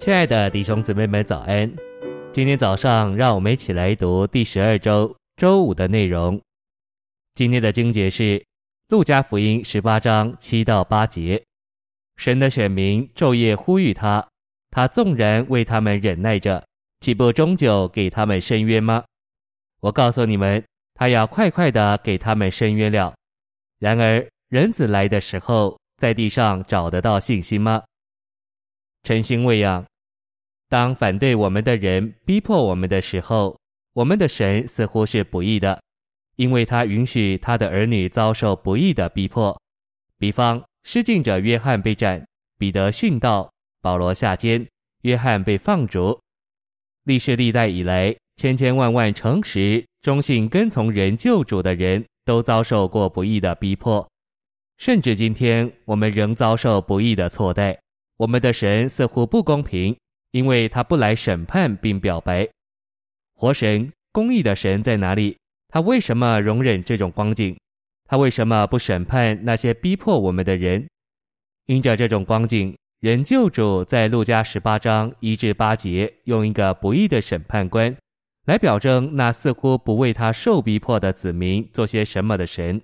亲爱的弟兄姊妹们，早安！今天早上，让我们一起来读第十二周周五的内容。今天的经节是《路加福音》十八章七到八节。神的选民昼夜呼吁他，他纵然为他们忍耐着，岂不终究给他们伸冤吗？我告诉你们，他要快快的给他们伸冤了。然而，人子来的时候，在地上找得到信心吗？晨星喂养。当反对我们的人逼迫我们的时候，我们的神似乎是不义的，因为他允许他的儿女遭受不义的逼迫。比方，施浸者约翰被斩，彼得殉道，保罗下监，约翰被放逐。历世历代以来，千千万万诚实忠信跟从人救主的人都遭受过不义的逼迫，甚至今天我们仍遭受不义的错待。我们的神似乎不公平。因为他不来审判并表白，活神公义的神在哪里？他为什么容忍这种光景？他为什么不审判那些逼迫我们的人？因着这种光景，人救主在路加十八章一至八节，用一个不义的审判官来表征那似乎不为他受逼迫的子民做些什么的神。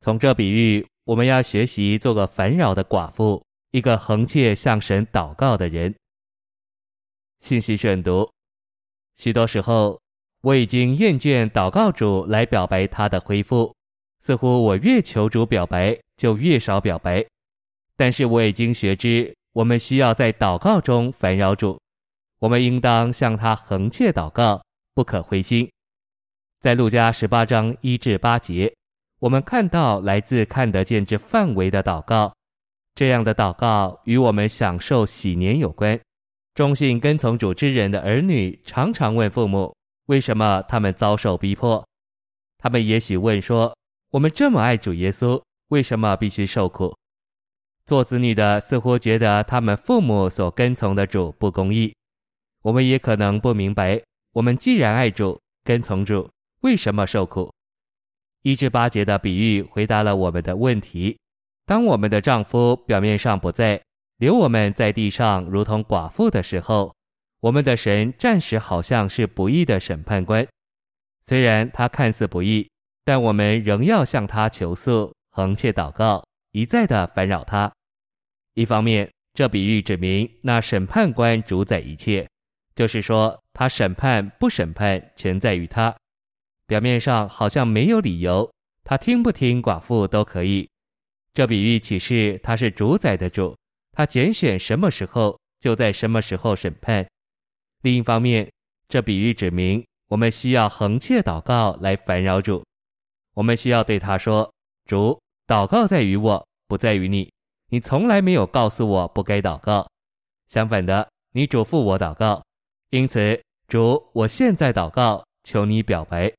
从这比喻，我们要学习做个烦扰的寡妇，一个恒切向神祷告的人。信息选读：许多时候，我已经厌倦祷告主来表白他的恢复，似乎我越求主表白，就越少表白。但是我已经学知，我们需要在祷告中烦扰主，我们应当向他恒切祷告，不可灰心。在路加十八章一至八节，我们看到来自看得见之范围的祷告，这样的祷告与我们享受禧年有关。忠信跟从主之人的儿女常常问父母：“为什么他们遭受逼迫？”他们也许问说：“我们这么爱主耶稣，为什么必须受苦？”做子女的似乎觉得他们父母所跟从的主不公义。我们也可能不明白：我们既然爱主、跟从主，为什么受苦？一至八节的比喻回答了我们的问题：当我们的丈夫表面上不在，留我们在地上如同寡妇的时候，我们的神暂时好像是不义的审判官。虽然他看似不义，但我们仍要向他求诉，恒切祷告，一再的烦扰他。一方面，这比喻指明那审判官主宰一切，就是说他审判不审判全在于他。表面上好像没有理由，他听不听寡妇都可以。这比喻启示他是主宰的主。他拣选什么时候，就在什么时候审判。另一方面，这比喻指明我们需要恒切祷告来烦扰主。我们需要对他说：“主，祷告在于我，不在于你。你从来没有告诉我不该祷告，相反的，你嘱咐我祷告。因此，主，我现在祷告，求你表白。”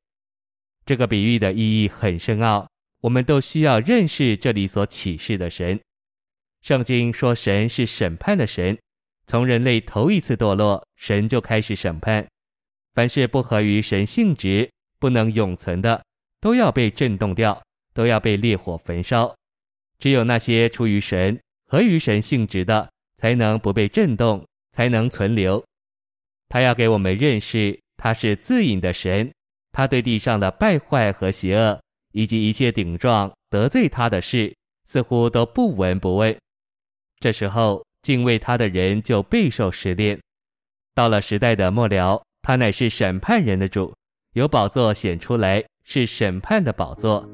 这个比喻的意义很深奥，我们都需要认识这里所启示的神。圣经说，神是审判的神，从人类头一次堕落，神就开始审判。凡是不合于神性质、不能永存的，都要被震动掉，都要被烈火焚烧。只有那些出于神、合于神性质的，才能不被震动，才能存留。他要给我们认识，他是自隐的神，他对地上的败坏和邪恶，以及一切顶撞得罪他的事，似乎都不闻不问。这时候，敬畏他的人就备受试炼。到了时代的末了，他乃是审判人的主，有宝座显出来，是审判的宝座。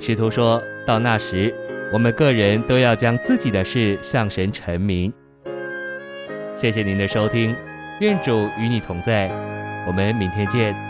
使徒说到那时，我们个人都要将自己的事向神陈明。谢谢您的收听，愿主与你同在，我们明天见。